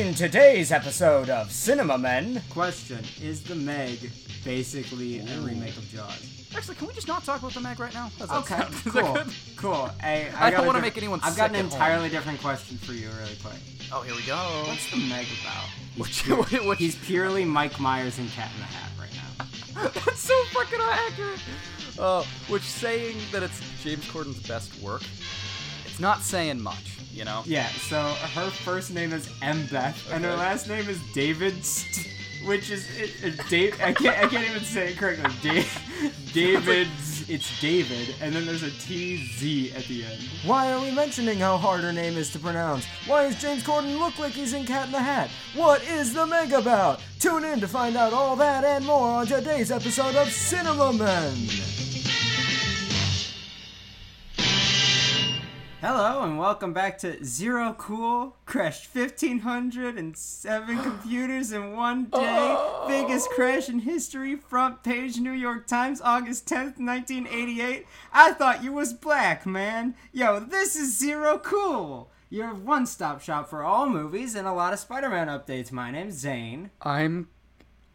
In today's episode of Cinema Men, Question: Is the Meg basically a remake of Jaws? Actually, can we just not talk about the Meg right now? How's that Okay, sound? Is that cool, good? cool. Hey, I got don't a wanna diff- make anyone I've got sick an at home. entirely different question for you, really quick. Oh, here we go. What's the Meg about? Which, which, which, He's purely Mike Myers and Cat in the Hat right now. that's so fucking accurate. Uh, which saying that it's James Corden's best work, it's not saying much, you know? Yeah. So her first name is Embeth, and her last name is David, St- which is it, it, Dave. I can't. I can't even say it correctly. Da- David. It's David, and then there's a T Z at the end. why are we mentioning how hard her name is to pronounce? Why does James Corden look like he's in Cat in the Hat? What is the Meg about? Tune in to find out all that and more on today's episode of Cinema Men. Hello and welcome back to Zero Cool. Crashed 1,507 computers in one day. Oh. Biggest crash in history. Front page New York Times, August 10th, 1988. I thought you was black, man. Yo, this is Zero Cool. Your one stop shop for all movies and a lot of Spider Man updates. My name's Zane. I'm,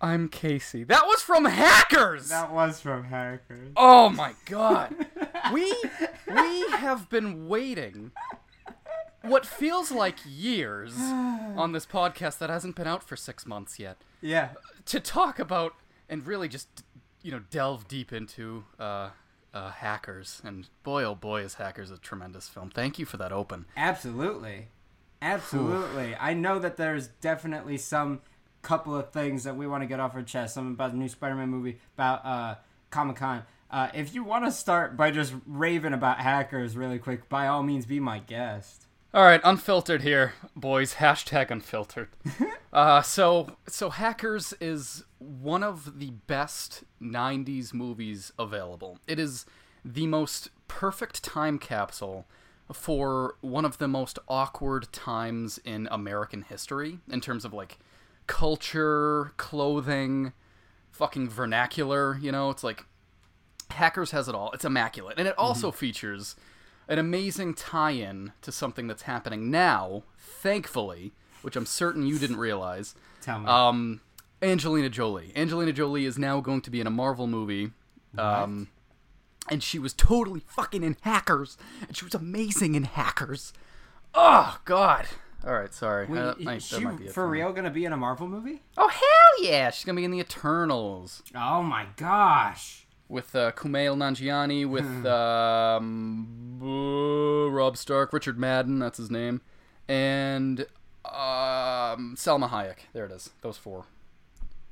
I'm Casey. That was from Hackers. That was from Hackers. Oh my god. we we have been waiting what feels like years on this podcast that hasn't been out for 6 months yet Yeah. to talk about and really just you know delve deep into uh uh, hackers and boy oh boy is hackers a tremendous film thank you for that open Absolutely. Absolutely. I know that there's definitely some couple of things that we want to get off our chest. Something about the new Spider Man movie, about uh, Comic Con. Uh, if you want to start by just raving about hackers really quick, by all means, be my guest. All right, unfiltered here, boys. Hashtag unfiltered. uh, so, so Hackers is one of the best '90s movies available. It is the most perfect time capsule for one of the most awkward times in American history in terms of like culture, clothing, fucking vernacular. You know, it's like Hackers has it all. It's immaculate. And it also features an amazing tie in to something that's happening now, thankfully, which I'm certain you didn't realize. Tell me. Um, Angelina Jolie. Angelina Jolie is now going to be in a Marvel movie. Um, and she was totally fucking in Hackers. And she was amazing in Hackers. Oh, God. All right, sorry. Wait, Uh, is that she might be it for me. real gonna be in a Marvel movie? Oh, hell yeah. She's going to be in the Eternals. Oh my gosh. with uh, Kumail Nanjiani, with Hmm. um, uh, Rob Stark, Richard Madden, that's his name, and um, Salma Hayek. There it is. Those four.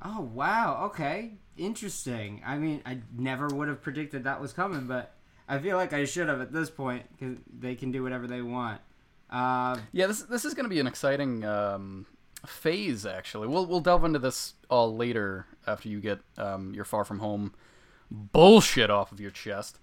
Oh wow. Okay. Interesting. I mean, I never would have predicted that was coming, but I feel like I should have at this point because they can do whatever they want. Uh, Yeah, this this is going to be an exciting um, phase. Actually, we'll we'll delve into this all later after you get um, your Far From Home bullshit off of your chest.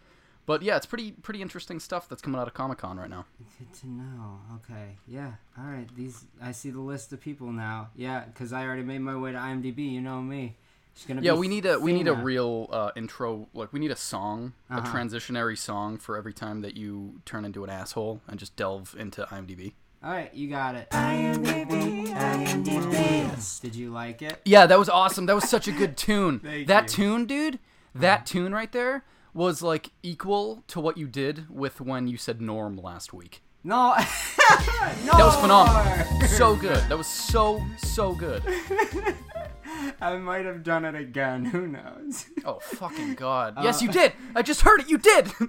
But yeah, it's pretty pretty interesting stuff that's coming out of Comic Con right now. Good to know. Okay. Yeah. All right. These I see the list of people now. Yeah, because I already made my way to IMDb. You know me. It's gonna Yeah, be we need a we need a Thena. real uh, intro. Like we need a song, a Uh-huh. transitionary song for every time that you turn into an asshole and just delve into IMDb. All right, you got it. IMDb. IMDb. Did you like it? Yeah, that was awesome. That was such a good tune. Thank that you. tune, dude. That tune right there was like equal to what you did with when you said Norm last week. No. no. That was phenomenal. So good. That was so so good. I might have done it again. Who knows? Oh fucking god. Yes, you did. I just heard it. You did.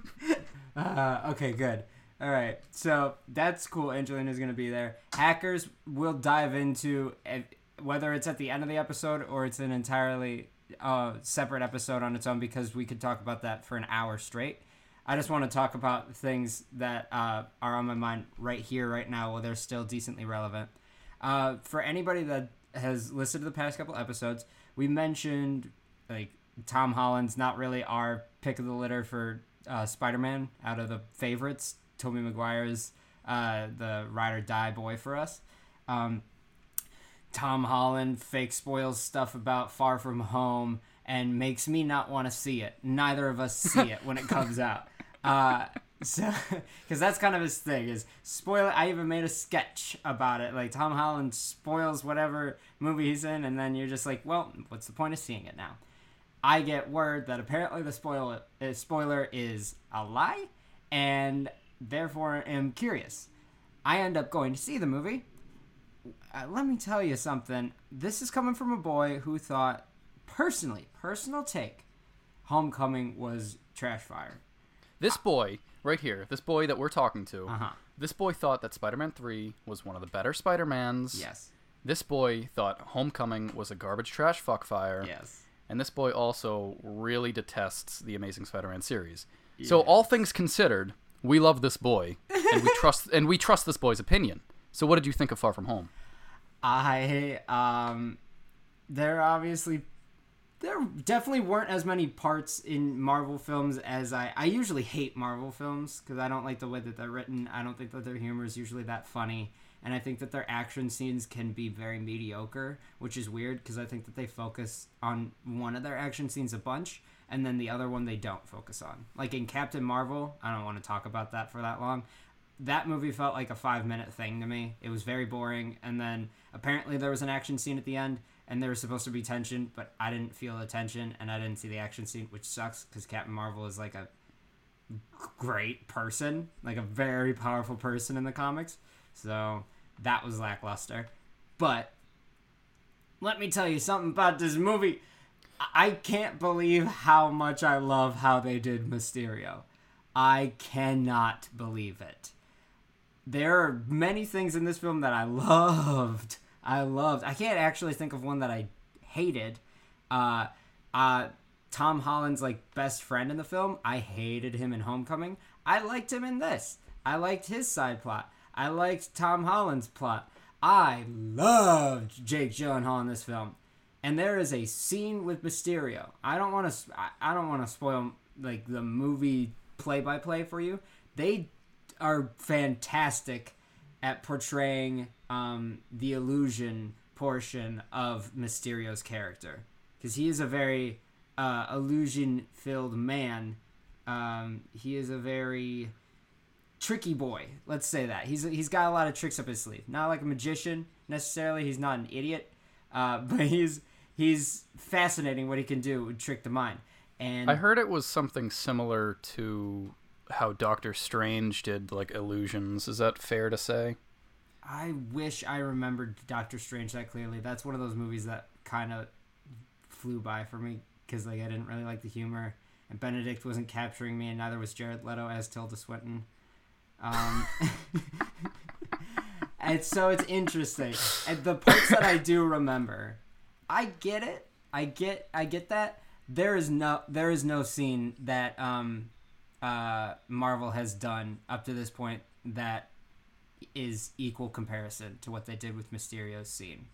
Uh, okay, good. All right, so that's cool. Angelina's gonna be there. Hackers will dive into uh, whether it's at the end of the episode or it's an entirely uh, separate episode on its own because we could talk about that for an hour straight. I just want to talk about things that uh, are on my mind right here, right now, while they're still decently relevant. Uh, for anybody that has listened to the past couple episodes, we mentioned like Tom Holland's not really our pick of the litter for uh, Spider-Man out of the favorites. Tobey Maguire's uh, the ride or die boy for us. Um, Tom Holland fake spoils stuff about Far From Home and makes me not want to see it. Neither of us see it when it comes out. Uh, So, because that's kind of his thing is spoil. I even made a sketch about it. Like Tom Holland spoils whatever movie he's in, and then you're just like, well, what's the point of seeing it now? I get word that apparently the spoiler uh, spoiler is a lie, and therefore am curious. I end up going to see the movie. Uh, let me tell you something. This is coming from a boy who thought, personally, personal take, Homecoming was trash fire. This boy right here, this boy that we're talking to, Uh huh. this boy thought that Spider-Man 3 was one of the better Spider-Mans. Yes. This boy thought Homecoming was a garbage trash fuckfire. Yes. And this boy also really detests the Amazing Spider-Man series. So all things considered, we love this boy and we trust and we trust this boy's opinion. So what did you think of Far From Home? I um there are obviously there definitely weren't as many parts in Marvel films as I I usually hate Marvel films cuz I don't like the way that they're written. I don't think that their humor is usually that funny and I think that their action scenes can be very mediocre, which is weird cuz I think that they focus on one of their action scenes a bunch and then the other one they don't focus on. Like in Captain Marvel, I don't want to talk about that for that long that movie felt like a five minute thing to me. It was very boring. And then apparently there was an action scene at the end, and there was supposed to be tension, but I didn't feel the tension, and I didn't see the action scene, which sucks because Captain Marvel is like a great person, like a very powerful person in the comics. So that was lackluster. But let me tell you something about this movie. I- can't believe how much I love how they did Mysterio. I cannot believe it there are many things in this film that I loved. I loved. I can't actually think of one that I hated. Uh, uh, Tom Holland's like best friend in the film. I hated him in Homecoming. I liked him in this. I liked his side plot. I liked Tom Holland's plot. I loved Jake Gyllenhaal in this film. And there is a scene with Mysterio. I don't want to. I don't want to spoil like the movie play by play for you. They are fantastic at portraying um, the illusion portion of Mysterio's character because he is a very uh, illusion filled man. Um, he is a very tricky boy. Let's say that he's he's got a lot of tricks up his sleeve. Not like a magician necessarily. He's not an idiot, uh, but he's he's fascinating what he can do with trick the mind. And I heard it was something similar to how Doctor Strange did like illusions. Is that fair to say? I wish I remembered Doctor Strange that clearly. That's one of those movies that kind of flew by for me because like I didn't really like the humor, and Benedict wasn't capturing me, and neither was Jared Leto as Tilda Swinton. Um, and so it's interesting. And the parts that I do remember, I get it. I get. I get that. There is no. There is no scene that um, uh, Marvel has done up to this point that is equal comparison to what they did with Mysterio's scene.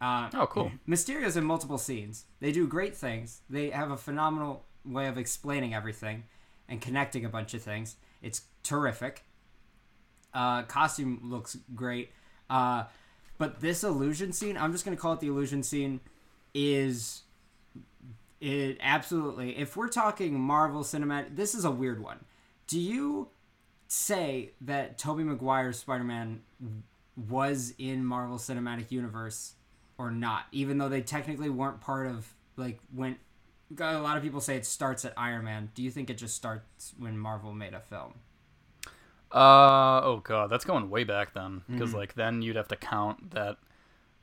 Uh, Oh, cool. Mysterio's in multiple scenes. They do great things. They have a phenomenal way of explaining everything and connecting a bunch of things. It's terrific. Uh, costume looks great. Uh, but this illusion scene, I'm just going to call it the illusion scene, is it absolutely. If we're talking Marvel Cinematic, this is a weird one. Do you say that Tobey Maguire's Spider-Man was in Marvel Cinematic Universe or not, even though they technically weren't part of like when a lot of people say it starts at Iron Man. Do you think it just starts when Marvel made a film? Uh oh god, that's going way back then because Mm-hmm. like then you'd have to count that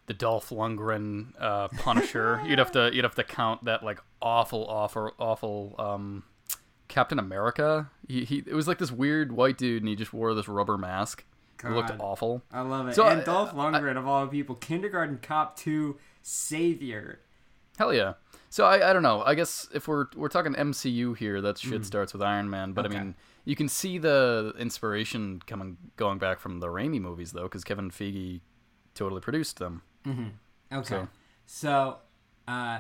the Dolph Lundgren uh, Punisher. you'd have to you'd have to count that like awful awful awful um Captain America. He, he it was like this weird white dude and he just wore this rubber mask. It looked awful. I love it. So, and uh, Dolph Lundgren of all people, Kindergarten Cop 2 savior. Hell yeah. So I, I don't know. I guess if we're we're talking MCU here, that shit Mm. starts with Iron Man. But Okay. I mean, you can see the inspiration coming going back from the Raimi movies though, because Kevin Feige totally produced them. Okay. So- So, uh,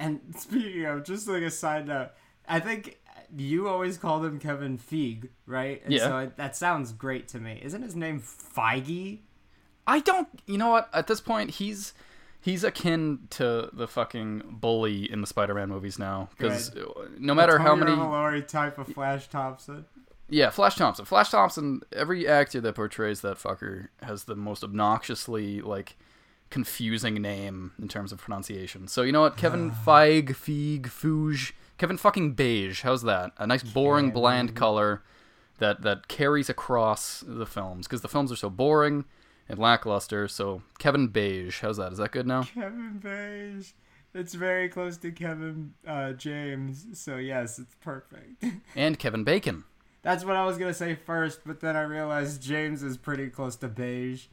and speaking of, just like a side note, I think you always called him Kevin Feige, right? And Yeah. So it, that sounds great to me. Isn't his name Feige? I don't. You know what? At this point, he's he's akin to the fucking bully in the Spider-Man movies now. Because uh, no matter how many, Revolori type of Flash Thompson. Yeah, Flash Thompson. Flash Thompson. Every actor that portrays that fucker has the most obnoxiously like confusing name in terms of pronunciation. So you know what, Kevin Feig, Feig, Fouge, Kevin fucking Beige. How's that? A nice boring, bland color that that carries across the films because the films are so boring and lackluster. So Kevin Beige. How's that? Is that good now? Kevin Beige. It's very close to Kevin uh, James, so yes, it's perfect. And Kevin Bacon. That's what I was gonna say first, but then I realized James is pretty close to beige.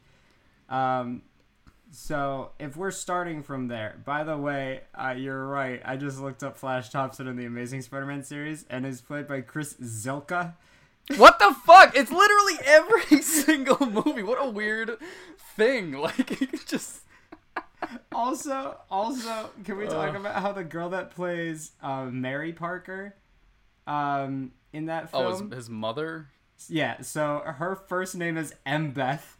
Um, so if we're starting from there, by the way, uh, you're right. I just looked up Flash Thompson in the Amazing Spider-Man series, and is played by Chris Zylka. What the fuck? It's literally every single movie. What a weird thing. Like just Also, also, can we talk Uh. about how the girl that plays uh, Mary Parker, um, in that Oh, film? his, his mother. Yeah, so her first name is Embeth,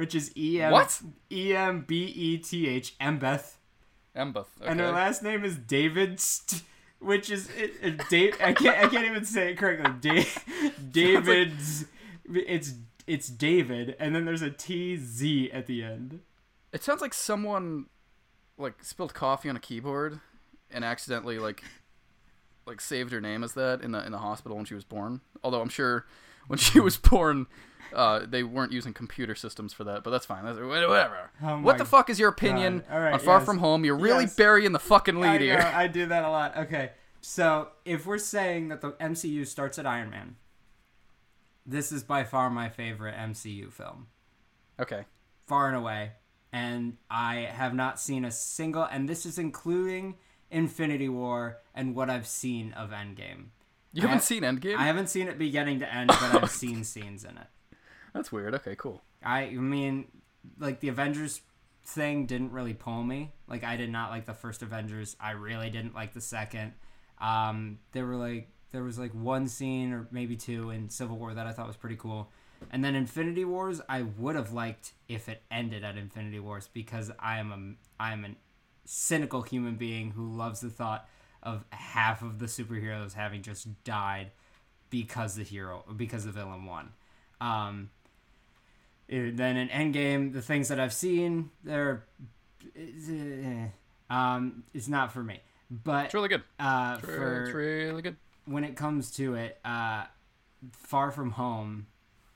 which is E M What? E M B E T H Embeth, Embeth. Okay. and her last name is David, St- which is it, it, Dave. I can't I can't even say it correctly. Da- David's. It's it's David, and then there's a T Z at the end. It sounds like someone like spilled coffee on a keyboard and accidentally like like saved her name as that in the in the hospital when she was born. Although I'm sure when she was born, uh, they weren't using computer systems for that. But that's fine. That's, whatever. Oh what the fuck is your opinion God. All right, on Far yes. From Home? You're really Yes. burying the fucking I, lead know, here. I do that a lot. Okay, so if we're saying that the MCU starts at Iron Man, this is by far my favorite MCU film. Okay. far and away. And I have not seen a single, and this is including Infinity War and what I've seen of Endgame. You I haven't have- seen Endgame? I haven't seen it beginning to end, but I've seen scenes in it. That's weird. Okay, cool. I mean, like the Avengers thing didn't really pull me. Like I did not like the first Avengers. I really didn't like the second. Um, there were like there was like one scene or maybe two in Civil War that I thought was pretty cool. And then Infinity Wars, I would have liked if it ended at Infinity Wars because I am a I am a cynical human being who loves the thought of half of the superheroes having just died because the hero because the villain won. Um, then in Endgame, the things that I've seen, they're eh, um, it's not for me. But It's really good. uh, It's for really good. when it comes to it, uh, Far From Home,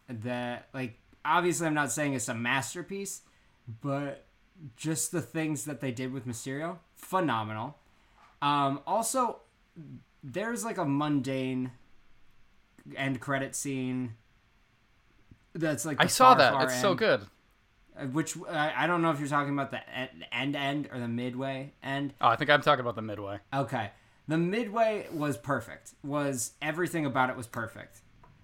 that like obviously I'm not saying it's a masterpiece, but just the things that they did with Mysterio, phenomenal. Um, also, there's like a mundane end credit scene. That's like I saw far, that. far It's so good. Uh, Which I I don't know if you're talking about the end end or the midway end. Oh, I think I'm talking about the midway. Okay. The midway was perfect. Was everything about it was perfect.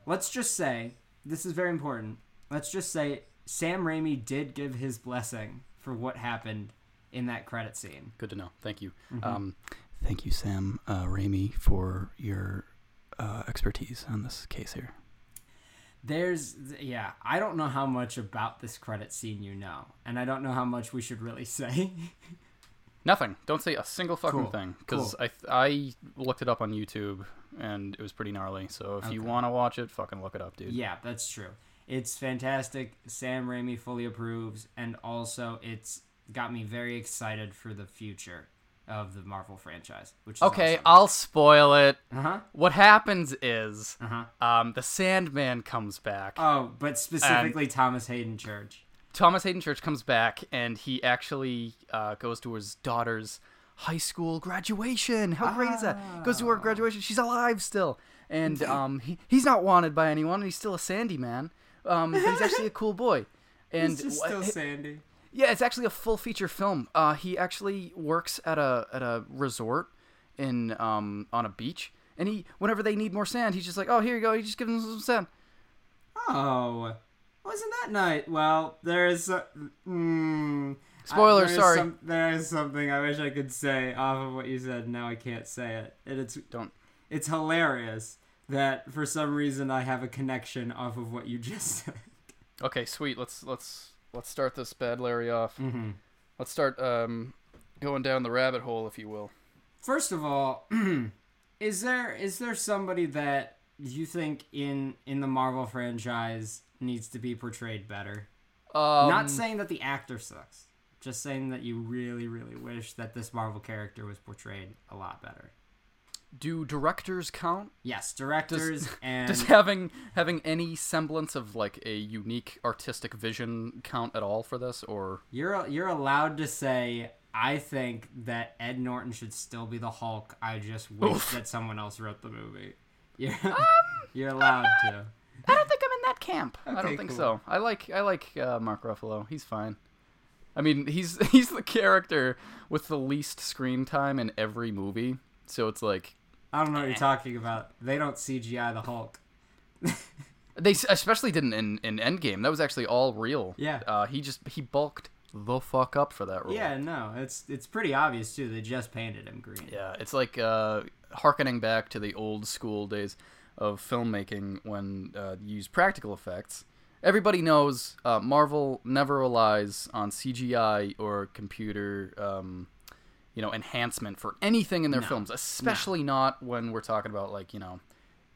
Let's just say this is very important. Let's just say Sam Raimi did give his blessing for what happened in that credit scene. Good to know. Thank you. Mm-hmm. Um, thank you, Sam uh, Raimi, for your uh, expertise on this case here. There's yeah, I don't know how much about this credit scene you know, and I don't know how much we should really say. Nothing. Don't say a single fucking Cool. thing because Cool. I I looked it up on YouTube and it was pretty gnarly. So if you want to watch it, fucking look it up, dude. Yeah, that's true. It's fantastic. Sam Raimi fully approves, and also it's got me very excited for the future of the Marvel franchise. Which is Okay, awesome. I'll spoil it. Uh huh. What happens is, Uh huh. um, the Sandman comes back. Oh, but specifically Thomas Haden Church. Thomas Haden Church comes back and he actually uh, goes to his daughter's high school graduation. How great is that? Goes to her graduation. She's alive still, and um, he, he's not wanted by anyone. and He's still a Sandy man, um, but he's actually a cool boy. And He's just still Sandy. Yeah, it's actually a full feature film. Uh, he actually works at a at a resort in um on a beach, and he whenever they need more sand, he's just like, oh here you go. He just gives them some sand. Oh, wasn't that night? Well, there's. Uh, mm, Spoiler, I- sorry. Some, there is something I wish I could say off of what you said. Now I can't say it. And it's Don't. it's hilarious that for some reason I have a connection off of what you just said. Okay, sweet. Let's let's let's start this bad Larry off. Mm-hmm. Let's start um, going down the rabbit hole, if you will. First of all, is there is there somebody that you think in in the Marvel franchise needs to be portrayed better? Um, Not saying that the actor sucks. Just saying that you really, really wish that this Marvel character was portrayed a lot better. Do directors count? Yes, directors and Does having having any semblance of like a unique artistic vision count at all for this, or you're you're allowed to say I think that Ed Norton should still be the Hulk. I just wish Oof. that someone else wrote the movie. You're Um, you're allowed to. I don't think I'm in that camp. I don't think cool. so. I like I like uh, Mark Ruffalo. He's fine. I mean, he's he's the character with the least screen time in every movie. So it's like I don't know what you're talking about. They don't CGI the Hulk. they especially didn't in in Endgame. That was actually all real. Yeah. Uh, he just he bulked the fuck up for that role. Yeah, no, it's it's pretty obvious too. They just painted him green. Yeah, it's like uh, harkening back to the old school days of filmmaking when uh, you use practical effects. Everybody knows uh, Marvel never relies on CGI or computer, um, you know, enhancement for anything in their No. films, especially not when we're talking about like you know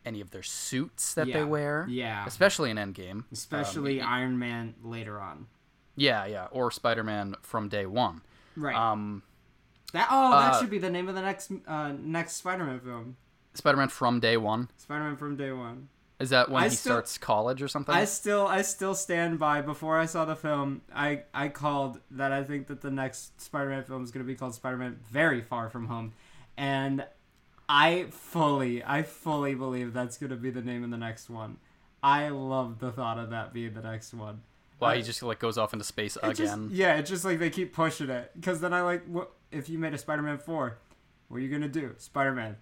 any of their suits that Yeah. they wear. Yeah. especially in Endgame. Especially Um, Iron Man later on. yeah, yeah, or Spider-Man from day one. Right. Um, that oh, that uh, should be the name of the next uh, next Spider-Man film. Spider-Man from day one. Spider-Man from day one. Is that when I he still- starts college or something? I still I still stand by before I saw the film I I called that I think that the next Spider-Man film is going to be called Spider-Man Very Far From Home and I fully I fully believe that's going to be the name of the next one. I love the thought of that being the next one. Why he just like goes off into space It just- again? yeah, it's just like they keep pushing it cuz then I like what if you made a Spider-Man 4 what are you going to do? Spider-Man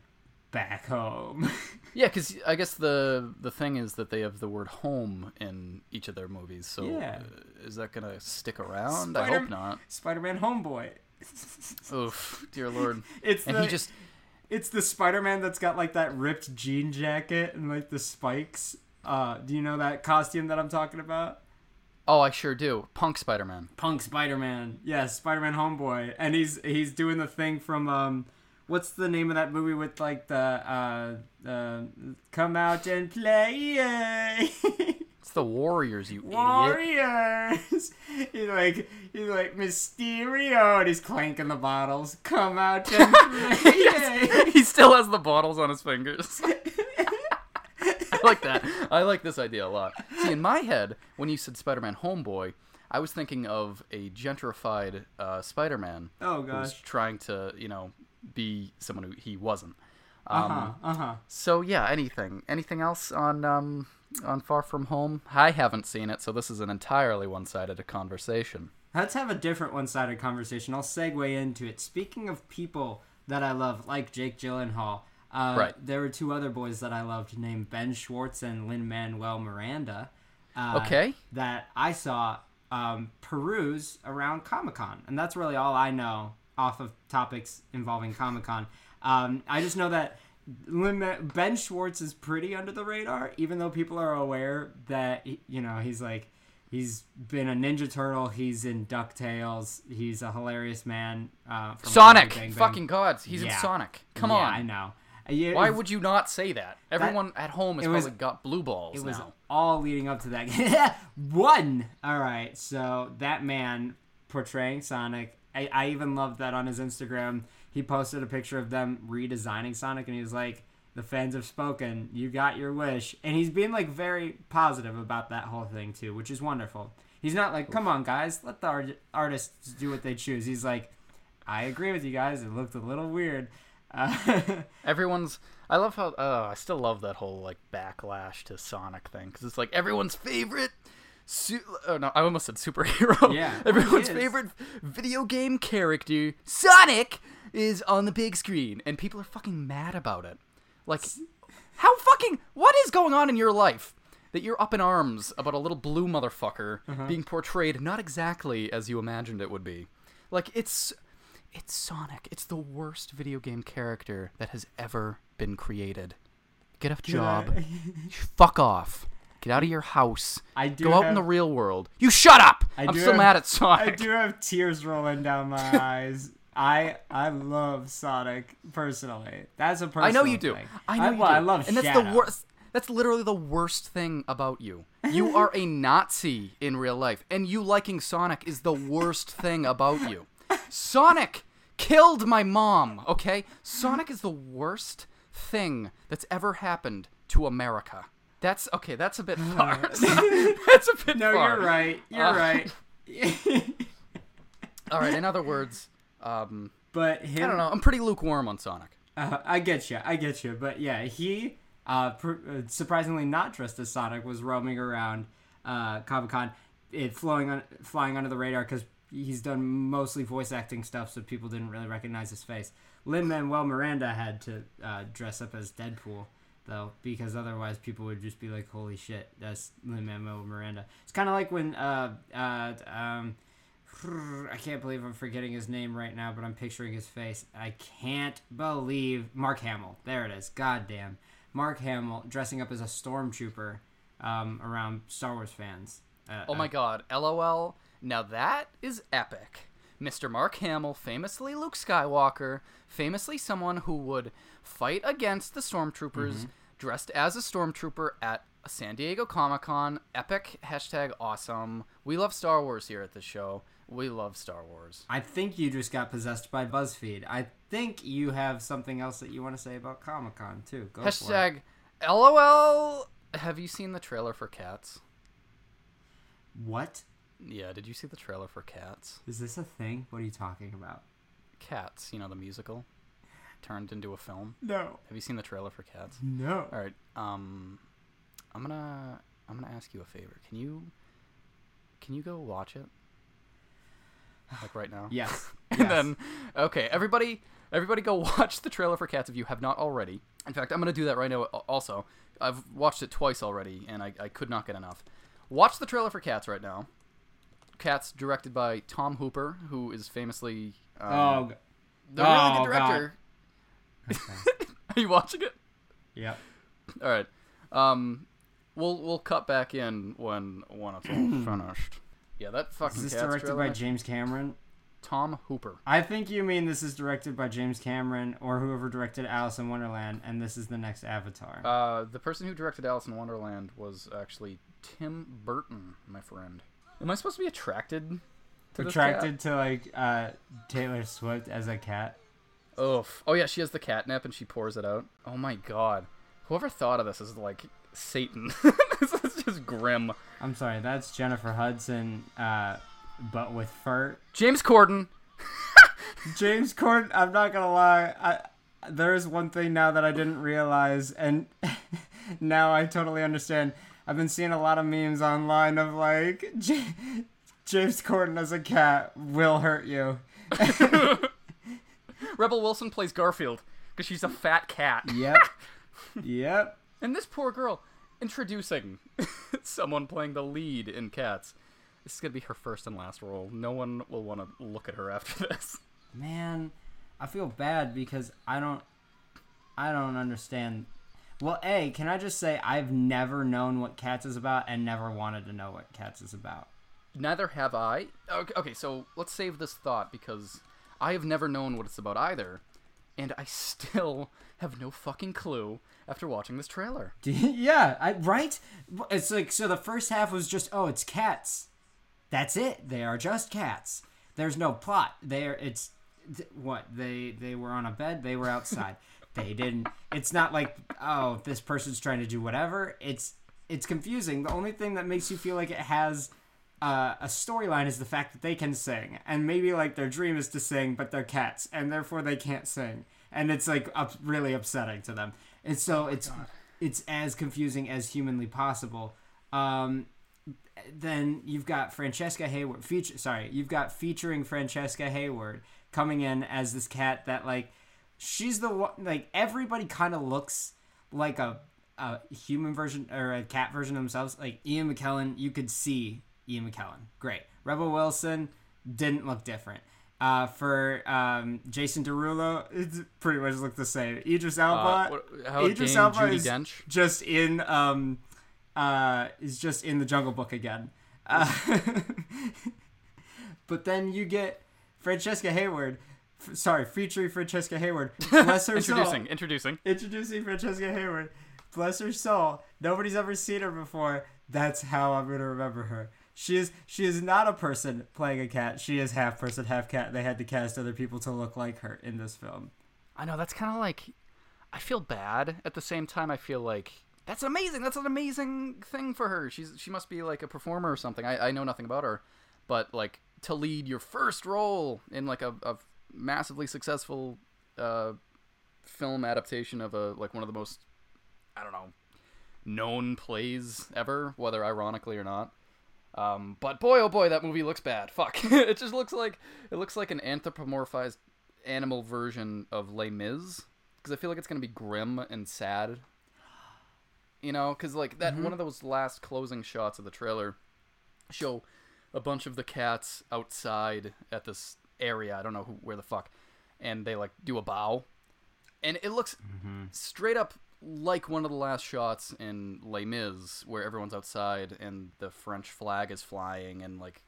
back home. Yeah, because I guess the the thing is that they have the word home in each of their movies. So Yeah. uh, is that gonna stick around? I hope not. Spider-Man Homeboy. Oof, dear lord. It's And the, he just It's the Spider-Man that's got like that ripped jean jacket and like the spikes. Uh, do you know that costume that I'm talking about? oh, I sure do. Punk Spider-Man. Punk Spider-Man. Yes, Spider-Man homeboy. And he's he's doing the thing from um what's the name of that movie with like the uh uh come out and play. It's the Warriors, you idiot. Warriors. He's like he's like Mysterio and he's clanking the bottles. Come out and play. he still has the bottles on his fingers. I like that. I like this idea a lot. See, in my head, when you said Spider-Man Homeboy, I was thinking of a gentrified uh, Spider-Man oh gosh. trying to, you know, be someone who he wasn't. Um, Uh-huh. Uh-huh. So yeah, anything, anything else on um, on Far From Home? I haven't seen it, so this is an entirely one-sided conversation. Let's have a different one-sided conversation. I'll segue into it. Speaking of people that I love, like Jake Gyllenhaal, uh, Right. there were two other boys that I loved named Ben Schwartz and Lin Manuel Miranda. Uh, Okay. That I saw um, peruse around Comic Con, and that's really all I know off of topics involving Comic Con. Um, I just know that Ben Schwartz is pretty under the radar, even though people are aware that you know he's like he's been a Ninja Turtle, he's in Ducktales, he's a hilarious man. Uh, Sonic, Bang Bang. fucking gods, he's in Sonic. Come Yeah, on. I know. Yeah, Why would you not say that? Everyone at home has was- probably got blue balls it was now. all leading up to that one all right so that man portraying sonic I, I even loved that on his instagram he posted a picture of them redesigning sonic and he was like the fans have spoken you got your wish and he's being like very positive about that whole thing too which is wonderful he's not like come on guys let the art- artists do what they choose he's like i agree with you guys it looked a little weird uh, Everyone's. I love how. Uh, I still love that whole like backlash to Sonic thing because it's like everyone's favorite. Su- oh no, I almost said superhero. Yeah, everyone's favorite video game character, Sonic, is on the big screen, and people are fucking mad about it. Like, how fucking what is going on in your life that you're up in arms about a little blue motherfucker Uh-huh. being portrayed not exactly as you imagined it would be? Like, it's it's Sonic. It's the worst video game character that has ever been created. Get a job. Fuck off. Get out of your house. I do Go out in the real world. You shut up. I I'm do still have- mad at Sonic. I do have tears rolling down my eyes. I I love Sonic personally. That's a personal I know you do. thing. I know you well, do. I love and that's the worst. That's literally the worst thing about you. You are a Nazi in real life, and you liking Sonic is the worst thing about you. Sonic killed my mom, okay? Sonic is the worst thing that's ever happened to America. That's okay, that's a bit far. that's a bit No, far. you're right. You're Uh, right. All right, in other words, um, but him, I don't know. I'm pretty lukewarm on Sonic. Uh, I get you. I get you. But yeah, he, uh, pr- uh, surprisingly not dressed as Sonic, was roaming around uh, Comic Con, it flowing on, flying under the radar because he's done mostly voice acting stuff, so people didn't really recognize his face. Lin Manuel Miranda had to uh, dress up as Deadpool though, because otherwise people would just be like, "Holy shit, that's Lin Manuel Miranda." It's kind of like when uh, uh, um. I can't believe I'm forgetting his name right now, but I'm picturing his face. I can't believe Mark Hamill. There it is. God damn. Mark Hamill dressing up as a stormtrooper um, around Star Wars fans. Uh, Oh my god, LOL. Now that is epic. Mr. Mark Hamill, famously Luke Skywalker, famously someone who would fight against the stormtroopers mm-hmm. dressed as a stormtrooper at a San Diego Comic Con. Epic. Hashtag awesome. We love Star Wars here at the show. We love Star Wars. I think you just got possessed by BuzzFeed. I think you have something else that you want to say about Comic Con too. Go. Hashtag LOL. Have you seen the trailer for Cats? What Yeah, did you see the trailer for Cats? is this a thing? What are you talking about? Cats, you know, the musical turned into a film. No. Have you seen the trailer for Cats? No. All right. Um, I'm gonna I'm gonna ask you a favor. Can you can you go watch it? Like right now. Yes. And Yes. then okay, everybody everybody go watch the trailer for Cats if you have not already. In fact, I'm gonna do that right now. Also, I've watched it twice already, and I, I could not get enough. Watch the trailer for Cats right now. Cats directed by Tom Hooper, who is famously um, oh. g- the really oh, good director. Are you watching it? Yep. All right. Um, we'll we'll cut back in when when it's all finished. Yeah, that fucking Is this Cats directed trailer- by James Cameron? Tom Hooper. I think you mean this is directed by James Cameron or whoever directed Alice in Wonderland, and this is the next Avatar. Uh, the person who directed Alice in Wonderland was actually Tim Burton, my friend. Am I supposed to be attracted to? Attracted to like uh, Taylor Swift as a cat. Oof. Oh yeah, she has the catnip and she pours it out. Oh my god. Whoever thought of this is like Satan. this is just grim. I'm sorry, that's Jennifer Hudson, uh, but with fur. James Corden. James Corden. I'm not gonna lie. I there's one thing now that I didn't realize, and now I totally understand. I've been seeing a lot of memes online of like J- James Corden as a cat will hurt you. Rebel Wilson plays Garfield because she's a fat cat. Yep. yep. And this poor girl introducing someone playing the lead in Cats. This is gonna be her first and last role. No one will want to look at her after this. Man, I feel bad because I don't I don't understand. Well, A, can I just say I've never known what Cats is about and never wanted to know what Cats is about. Neither have I. Okay, okay, so let's save this thought because I have never known what it's about either, and I still have no fucking clue after watching this trailer. yeah, I right? It's like so the first half was just oh, it's cats. That's it. They are just cats. There's no plot. There it's th- what? They they were on a bed, they were outside. they didn't it's not like oh, this person's trying to do whatever. It's it's confusing. The only thing that makes you feel like it has uh, a storyline is the fact that they can sing, and maybe like their dream is to sing, but they're cats, and therefore they can't sing, and it's like up, really upsetting to them. And so it's it's as confusing as humanly possible. Um, then you've got Francesca Hayward. Feature, sorry, you've got featuring Francesca Hayward coming in as this cat that like she's the one like everybody kind of looks like a a human version or a cat version of themselves. Like Ian McKellen, you could see Ian McKellen. Great. Rebel Wilson didn't look different. Uh, for um, Jason Derulo, it pretty much looked the same. Idris Elba, Uh, what, how Idris Elba Judy is Dench? just in um, uh, is just in the Jungle Book again. Uh, but then you get Francesca Hayward. F- sorry, featuring Francesca Hayward. Bless her soul Introducing, introducing. introducing Francesca Hayward. bless her soul. Nobody's ever seen her before. That's how I'm gonna remember her. She is she is not a person playing a cat. She is half person, half cat. They had to cast other people to look like her in this film. I know that's kind of like I feel bad at the same time. I feel like that's amazing. That's an amazing thing for her. She's she must be like a performer or something. I, I know nothing about her, but like to lead your first role in like a, a massively successful uh, film adaptation of a like one of the most I don't know known plays ever, whether ironically or not. Um, but boy, oh boy, that movie looks bad. Fuck, it just looks like it looks like an anthropomorphized animal version of Les Mis because I feel like it's gonna be grim and sad. You know, because like that one of those last closing shots of the trailer show a bunch of the cats outside at this area. I don't know who, where the fuck, and they like do a bow, and it looks straight up like one of the last shots in Les Mis, where everyone's outside and the French flag is flying and like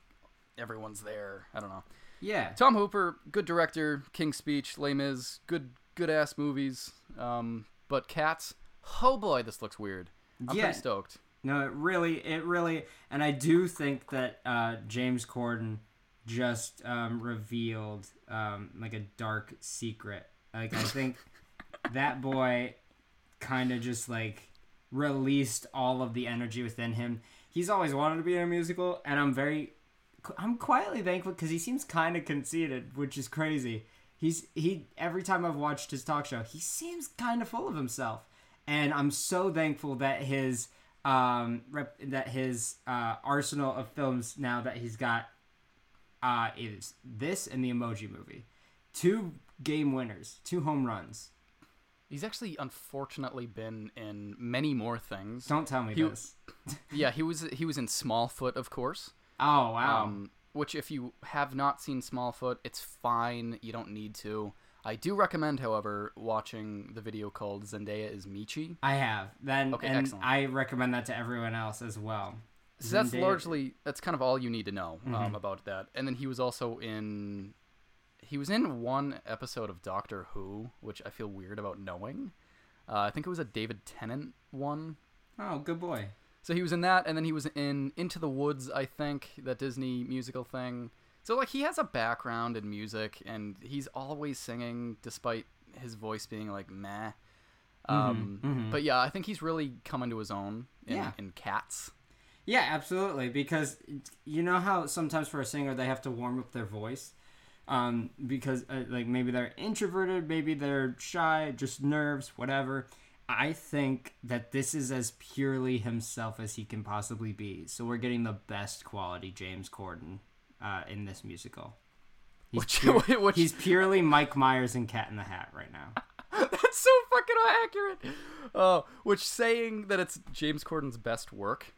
everyone's there. I don't know. Yeah. Tom Hooper, good director. King's Speech, Les Mis, good good ass movies. Um, but Cats, oh boy, this looks weird. I'm Yeah. pretty stoked. No, it really, it really, and I do think that uh, James Corden just um, revealed um, like a dark secret. Like I think that boy kind of just like released all of the energy within him. He's always wanted to be in a musical, and I'm very, I'm quietly thankful because he seems kind of conceited, which is crazy. He's he every time I've watched his talk show, he seems kind of full of himself, and I'm so thankful that his um rep, that his uh arsenal of films now that he's got uh is this and the Emoji Movie, two game winners, two home runs. He's actually unfortunately been in many more things. Don't tell me He- this. yeah, he was he was in Smallfoot, of course. Oh wow. Um, which if you have not seen Smallfoot, it's fine. You don't need to. I do recommend, however, watching the video called Zendaya is Meechee. I have. Then Okay, and excellent. I recommend that to everyone else as well. So that's largely that's kind of all you need to know Mm-hmm. um, about that. And then he was also in he was in one episode of Doctor Who, which I feel weird about knowing. Uh, I think it was a David Tennant one. Oh, good boy. So he was in that, and then he was in Into the Woods, I think, that Disney musical thing. So like he has a background in music, and he's always singing, despite his voice being like meh. Um, But yeah, I think he's really coming to his own in, Yeah. in Cats. Yeah, absolutely. Because you know how sometimes for a singer they have to warm up their voice, um, because uh, like maybe they're introverted, maybe they're shy, just nerves, whatever. I think that this is as purely himself as he can possibly be. So we're getting the best quality James Corden uh, in this musical. He's, Which- pure- which- he's purely Mike Myers and Cat in the Hat right now. That's so fucking accurate. Oh, which saying that it's James Corden's best work,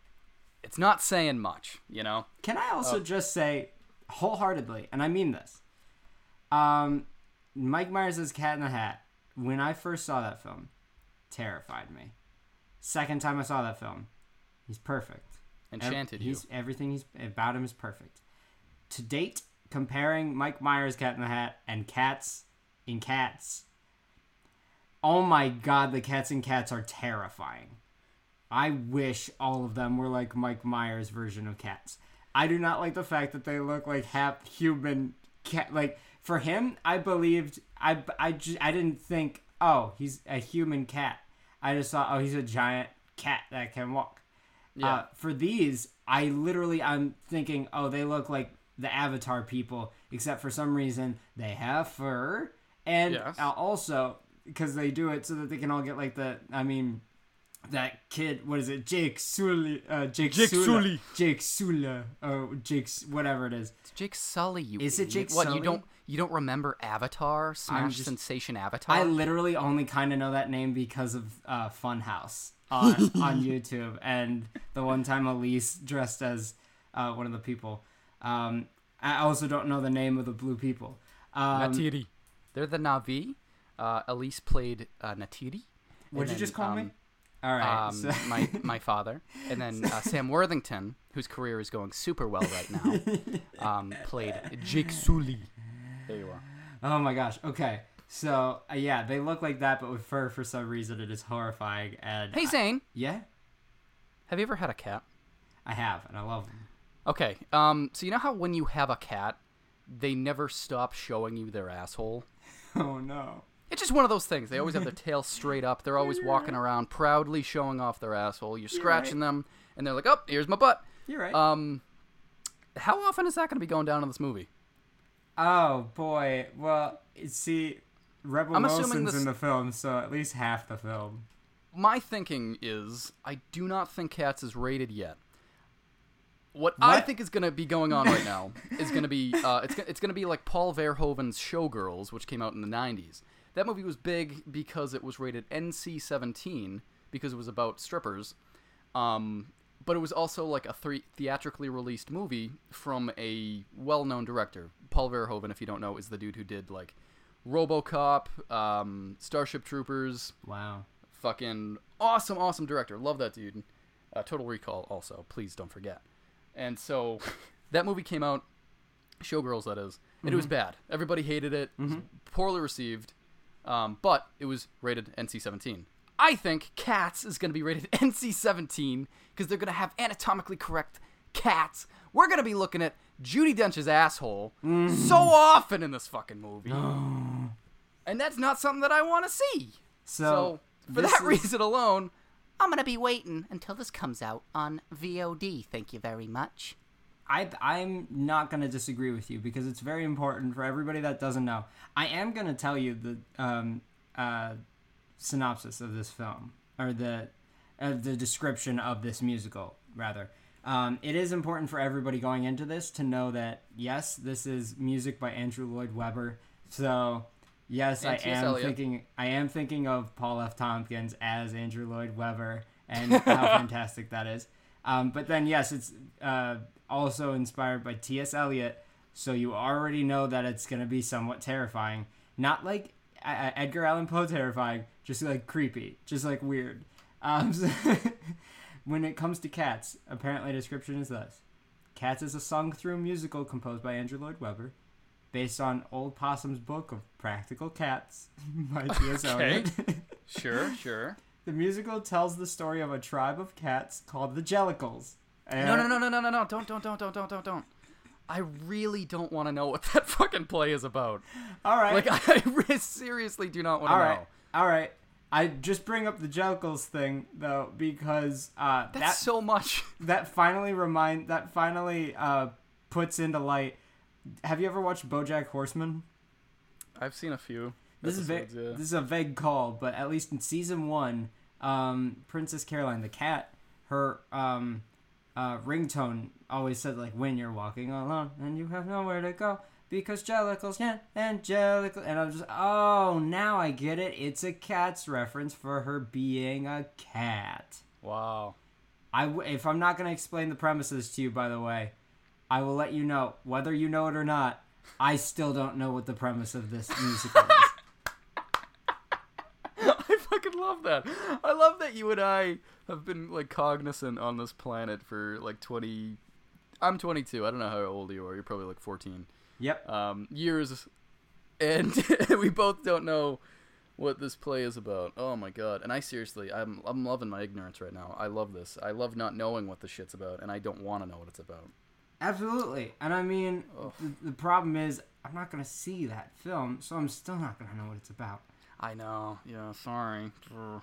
it's not saying much, you know. Can I also just say, wholeheartedly, and I mean this, um, Mike Myers' Cat in the Hat, when I first saw that film, terrified me. Second time I saw that film, he's perfect. Enchanted you. he's, Everything he's about him is perfect. To date, comparing Mike Myers' Cat in the Hat and Cats in Cats, oh my god, the Cats in Cats are terrifying. I wish all of them were like Mike Myers' version of cats. I do not like the fact that they look like half human cat. Like for him, I believed I I, ju- I didn't think oh he's a human cat. I just thought oh he's a giant cat that can walk. Yeah. Uh, for these, I literally I'm thinking oh they look like the Avatar people, except for some reason they have fur and Yes. uh, also because they do it so that they can all get like the I mean that kid what is it Jake Sully uh, Jake, Jake Sula, Sully. Jake Sula or Jake's whatever it is It's Jake Sully. You Is it idiot. Jake What Sully? you don't you don't remember Avatar? Smash just- sensation Avatar. I literally only kind of know that name because of uh, Funhaus on, on YouTube and the one time Elyse dressed as uh, one of the people um, I also don't know the name of the blue people um, Neytiri. They're the Na'vi. Uh, Elyse played uh, Neytiri. what'd you And just call um, me all right um, so- my my father, and then uh, Sam Worthington, whose career is going super well right now, um, played Jake Sully. There you are. Oh my gosh. Okay. So uh, yeah, they look like that, but with fur for some reason it is horrifying. And Hey I- Zane, yeah, have you ever had a cat? I have, and I love them. Okay. Um. So you know how when you have a cat, they never stop showing you their asshole. Oh no. It's just one of those things. They always have their tail straight up. They're always walking around proudly showing off their asshole. You're scratching them, and they're like, "Oh, here's my butt." You're right. Um, how often is that going to be going down in this movie? oh boy. Well, see, Rebel I'm Wilson's this- in the film, so at least half the film. My thinking is, I do not think Cats is rated yet. What, I think is going to be going on right now is going to be uh, it's it's going to be like Paul Verhoeven's Showgirls, which came out in the '90s. That movie was big because it was rated NC-17 because it was about strippers. Um, but it was also like a three theatrically released movie from a well-known director. Paul Verhoeven, if you don't know, is the dude who did like RoboCop, um, Starship Troopers, Wow. fucking awesome, awesome director. Love that dude. Uh, Total Recall, also. Please don't forget. And so that movie came out, Showgirls, that is, and it was bad. Everybody hated it, it was poorly received, um, but it was rated NC 17. I think Cats is going to be rated NC 17 because they're going to have anatomically correct cats. We're going to be looking at Judi Dench's asshole so often in this fucking movie. and that's not something that I want to see. So, So, for that is- reason alone, I'm gonna be waiting until this comes out on VOD. Thank you very much. I I'm not gonna disagree with you because it's very important for everybody that doesn't know. I am gonna tell you the um uh synopsis of this film or the uh, the description of this musical rather. Um, it is important for everybody going into this to know that yes, this is music by Andrew Lloyd Webber. So yes, And I am thinking I am thinking of Paul F. Tompkins as Andrew Lloyd Webber and how fantastic that is. Um, but then yes, it's uh, also inspired by T.S. Eliot, so you already know that it's gonna be somewhat terrifying. Not like uh, Edgar Allan Poe terrifying, just like creepy, just like weird. Um, so when it comes to Cats, apparently description is this: Cats is a sung-through musical composed by Andrew Lloyd Webber, based on Old Possum's book of Practical Cats by T.S. Okay. Eliot. sure, sure. the musical tells the story of a tribe of cats called the Jellicles. And- No, no, no, no, no, no, no! Don't, don't, don't, don't, don't, don't, don't. I really don't want to know what that fucking play is about. All right. Like, I seriously do not want to all know. right. All right. I just bring up the Jellicles thing though because uh, That's that so much. that finally remind that finally uh, puts into light. Have you ever watched BoJack Horseman? I've seen a few. This is va- yeah. this is a vague call, but at least in season one, um, Princess Carolyn the cat, her um, uh, ringtone always said like when you're walking alone and you have nowhere to go because Jellicles, yeah, and Jellicles, and I'm just oh now I get it. It's a cat's reference for her being a cat. Wow. I w- if I'm not gonna explain the premises to you, by the way, I will let you know whether you know it or not. I still don't know what the premise of this musical is. I fucking love that. I love that you and I have been like cognizant on this planet for like 20 I'm 22. I don't know how old you are. You're probably like 14. Yep. Um years and we both don't know what this play is about. Oh my god. And I seriously I'm I'm loving my ignorance right now. I love this. I love not knowing what the shit's about and I don't want to know what it's about. Absolutely. And I mean, the, the problem is, I'm not going to see that film, so I'm still not going to know what it's about. I know. Yeah, sorry. Brr.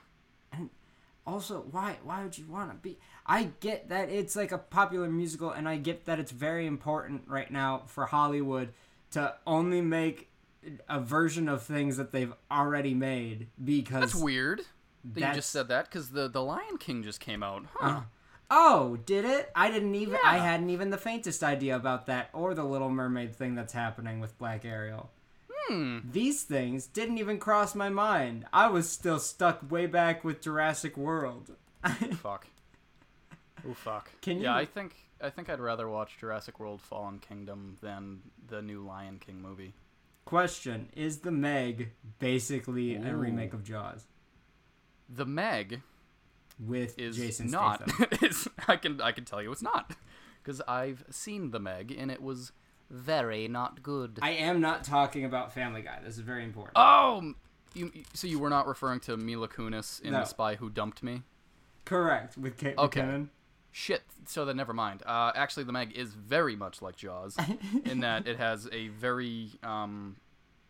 Also, why why would you want to be? I get that it's like a popular musical, and I get that it's very important right now for Hollywood to only make a version of things that they've already made because That's weird. That you just said that cuz the the Lion King just came out. Huh. Uh-huh. Oh, did it? I didn't even. I hadn't even the faintest idea about that, or the Little Mermaid thing that's happening with Black Ariel. Hmm. These things didn't even cross my mind. I was still stuck way back with Jurassic World. fuck. Oh fuck. Can you? Yeah, I think I think I'd rather watch Jurassic World: Fallen Kingdom than the new Lion King movie. Question: Is the Meg basically a remake of Jaws The Meg with is Jason not. Statham? is I can I can tell you it's not because I've seen the Meg and it was very not good. I am not talking about Family Guy. This is very important. Oh, you, you- so you were not referring to Mila Kunis in No. The Spy Who Dumped Me? Correct. With Kate Okay. McKinnon. Shit. So then, never mind. Uh, actually, The Meg is very much like Jaws in that it has a very, um,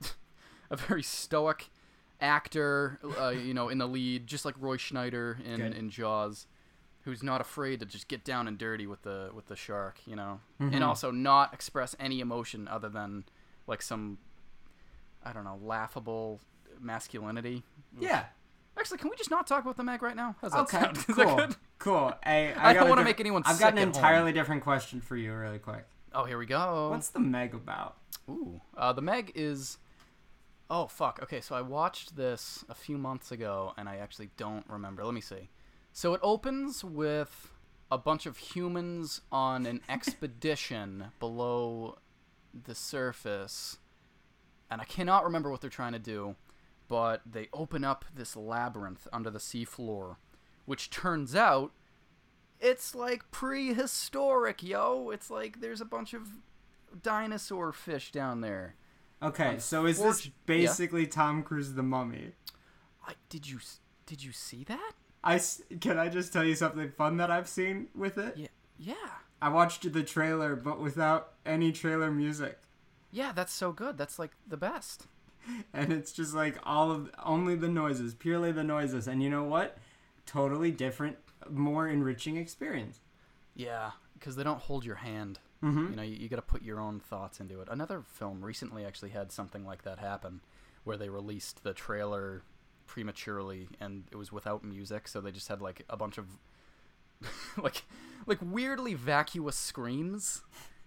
a very stoic actor, uh, you know, in the lead, just like Roy Scheider in, Good. in Jaws, who's not afraid to just get down and dirty with the with the shark, you know, Mm-hmm. and also not express any emotion other than like some, I don't know, laughable masculinity. Yeah. Actually, can we just not talk about the Meg right now? How's that Okay. sound? Is that Cool. Cool. Hey, I got don't wanna diff- make anyone I've got an at home. entirely different question for you, really quick. Oh, here we go. What's the Meg about? Ooh, uh, the Meg is. Oh fuck. Okay, so I watched this a few months ago, and I actually don't remember. Let me see. So it opens with a bunch of humans on an expedition below the surface, and I cannot remember what they're trying to do, but they open up this labyrinth under the seafloor, which turns out it's like prehistoric, yo. It's like there's a bunch of dinosaur fish down there. Okay, so is this Unfortu- yeah. basically Tom Cruise the Mummy? I, did you did you see that? I can I just tell you something fun that I've seen with it? Yeah, yeah, I watched the trailer, but without any trailer music, yeah. That's so good. That's like the best. and it's just like all of only the noises, purely the noises, and you know what? Totally different, more enriching experience. Yeah, because they don't hold your hand. Mm-hmm. You know, you, you got to put your own thoughts into it. Another film recently actually had something like that happen, where they released the trailer prematurely and it was without music, so they just had like a bunch of like like weirdly vacuous screams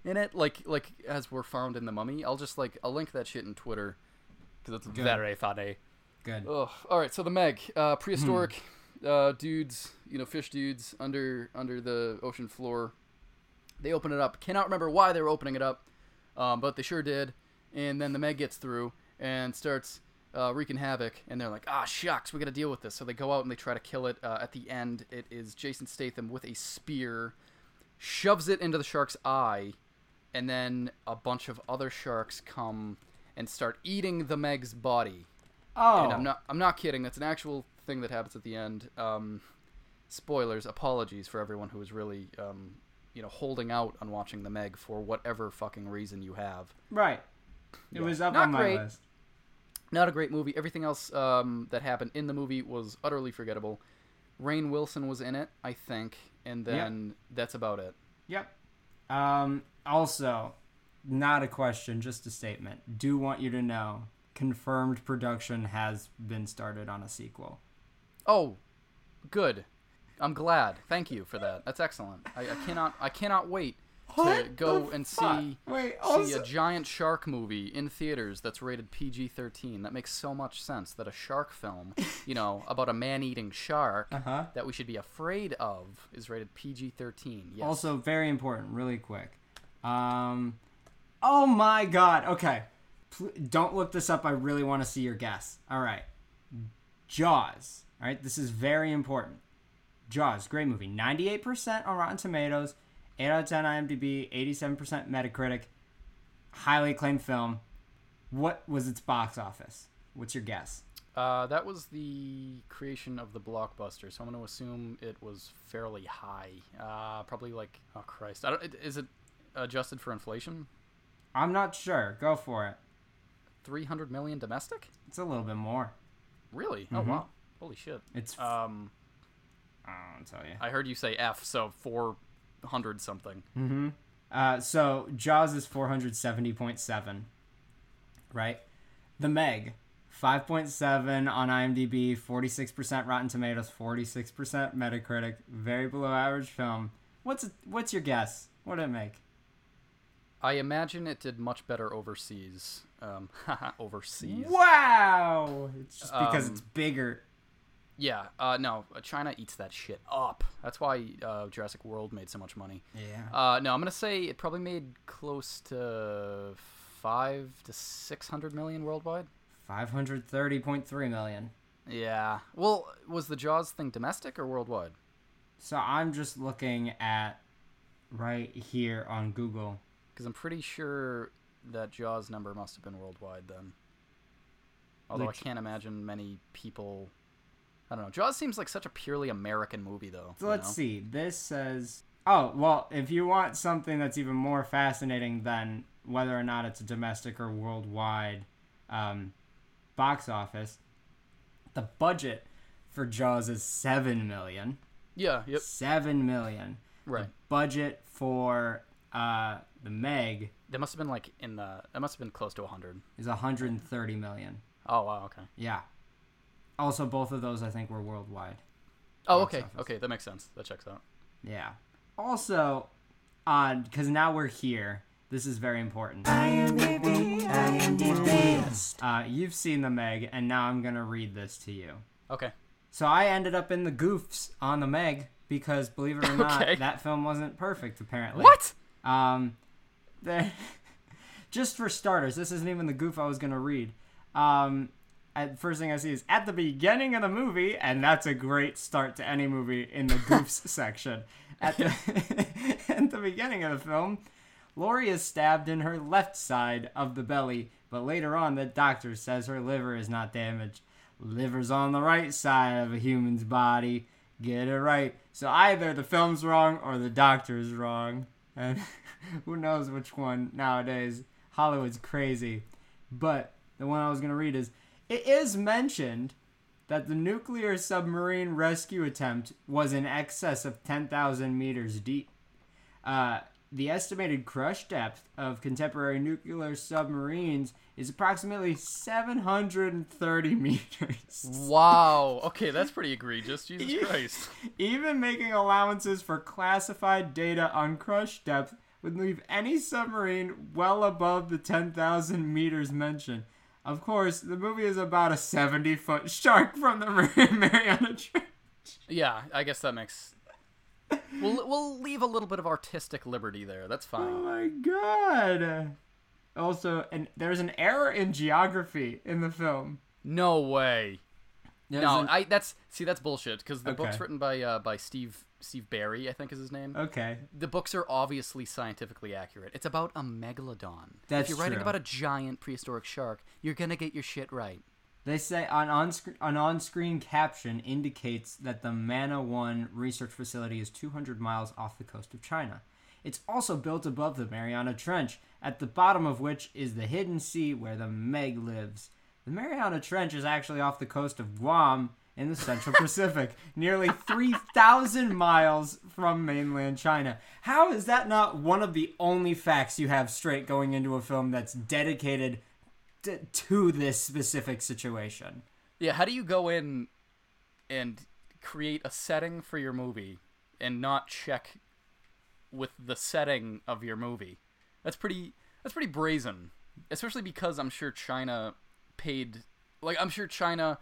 in it, like like as were found in the Mummy. I'll just like I'll link that shit in Twitter because it's Good. very funny. Good. Ugh. All right, so the Meg, uh, prehistoric Hmm. uh, dudes, you know, fish dudes under under the ocean floor. They open it up. Cannot remember why they were opening it up, um, but they sure did. And then the Meg gets through and starts uh, wreaking havoc. And they're like, "Ah, shucks, we got to deal with this." So they go out and they try to kill it. Uh, at the end, it is Jason Statham with a spear, shoves it into the shark's eye, and then a bunch of other sharks come and start eating the Meg's body. Oh, And I'm not I'm not kidding. That's an actual thing that happens at the end. Um, spoilers. Apologies for everyone who was really um, you know holding out on watching the Meg for whatever fucking reason you have. right. It Yeah. was up Not on my great. list. Not a great movie. Everything else um, that happened in the movie was utterly forgettable. Rainn Wilson was in it, I think, and then that's about it. Yep. Um, also, not a question, just a statement. Do want you to know confirmed production has been started on a sequel. Oh, good. I'm glad. Thank you for that. That's excellent. I, I cannot I cannot wait to go and fuck? see Wait, see a giant shark movie in theaters that's rated PG-13. That makes so much sense that a shark film, you know, about a man-eating shark uh-huh. that we should be afraid of is rated PG-13. Yes. Also, very important, really quick. Um, oh my god. Okay. Pl- don't look this up. I really want to see your guess. All right. Jaws. All right. This is very important. Jaws, great movie. 98% on Rotten Tomatoes, 8 out of 10 IMDb, 87% Metacritic. Highly acclaimed film. What was its box office? What's your guess? uh, that was the creation of the blockbuster, so I'm going to assume it was fairly high. Uh, probably like oh Christ, I don't, is it adjusted for inflation? I'm not sure. Go for it. 300 million domestic? It's a little bit more. Really? Mhm. Oh wow. Holy shit. It's. Um, I'll tell you. I heard you say F, so 400 something. Mm-hmm. Uh, so Jaws is 470.7, right? The Meg, 5.7 on IMDb, 46% Rotten Tomatoes, 46% Metacritic, very below average film. What's what's your guess? What did it make? I imagine it did much better overseas. Um, overseas. Wow! It's just because Um, it's bigger. Yeah. Uh, no, uh, China eats that shit up. That's why uh, Jurassic World made so much money. Yeah. Uh, no, I'm gonna say it probably made close to five to six hundred million worldwide. 530.3 million. Yeah. Well, was the Jaws thing domestic or worldwide? So I'm just looking at right here on Google. Because I'm pretty sure that Jaws number must have been worldwide then. Although Like- I can't imagine many people. I don't know. Jaws seems like such a purely American movie, though. So let's know? see. This says, oh, well, if you want something that's even more fascinating than whether or not it's a domestic or worldwide um, box office, the budget for Jaws is seven million. Yeah. Yep. Seven million. Right. Budget for uh, the Meg That must have been like in the. That must have been close to a 100. is 130 million. Oh wow. Okay. Yeah. Also, both of those I think were worldwide. Oh okay. office. Okay, that makes sense. That checks out. Yeah. Also, on because now we're here. This is very important. I am I am Uh, you've seen the Meg, and now I'm gonna read this to you. Okay. So I ended up in the goofs on the Meg because, believe it or not, Okay. that film wasn't perfect. Apparently. What? Um, the, just for starters, this isn't even the goof I was gonna read. Um, first thing I see is at the beginning of the movie, and that's a great start to any movie in the goofs section. At the at the beginning of the film, Lori is stabbed in her left side of the belly, but later on, the doctor says her liver is not damaged. Liver's on the right side of a human's body. Get it right. So either the film's wrong or the doctor's wrong. And who knows which one nowadays. Hollywood's crazy. But the one I was going to read is it is mentioned that the nuclear submarine rescue attempt was in excess of 10,000 meters deep. Uh, the estimated crush depth of contemporary nuclear submarines is approximately 730 meters. Wow. Okay, that's pretty egregious. Jesus. Christ. Even making allowances for classified data on crush depth would leave any submarine well above the 10,000 meters mentioned. Of course, the movie is about a 70 foot shark from the Mariana Trench. Yeah, I guess that makes. We'll we'll leave a little bit of artistic liberty there. That's fine. Oh my god. Also, and there's an error in geography in the film. No way. There's no, an- I that's see that's bullshit because the book's written by uh, by Steve Steve Barry, I think is his name. okay. The books are obviously scientifically accurate. It's about a megalodon. That's if you're writing true. about a giant prehistoric shark, you're gonna get your shit right. They say an on an on-screen caption indicates that the Mana One research facility is 200 miles off the coast of China. It's also built above the Mariana Trench, at the bottom of which is the hidden sea where the Meg lives. The Mariana Trench is actually off the coast of Guam in the Central Pacific, nearly 3,000 miles from mainland China. How is that not one of the only facts you have straight going into a film that's dedicated t- to this specific situation? Yeah, how do you go in and create a setting for your movie and not check with the setting of your movie? That's pretty that's pretty brazen. Especially because I'm sure China paid like I'm sure China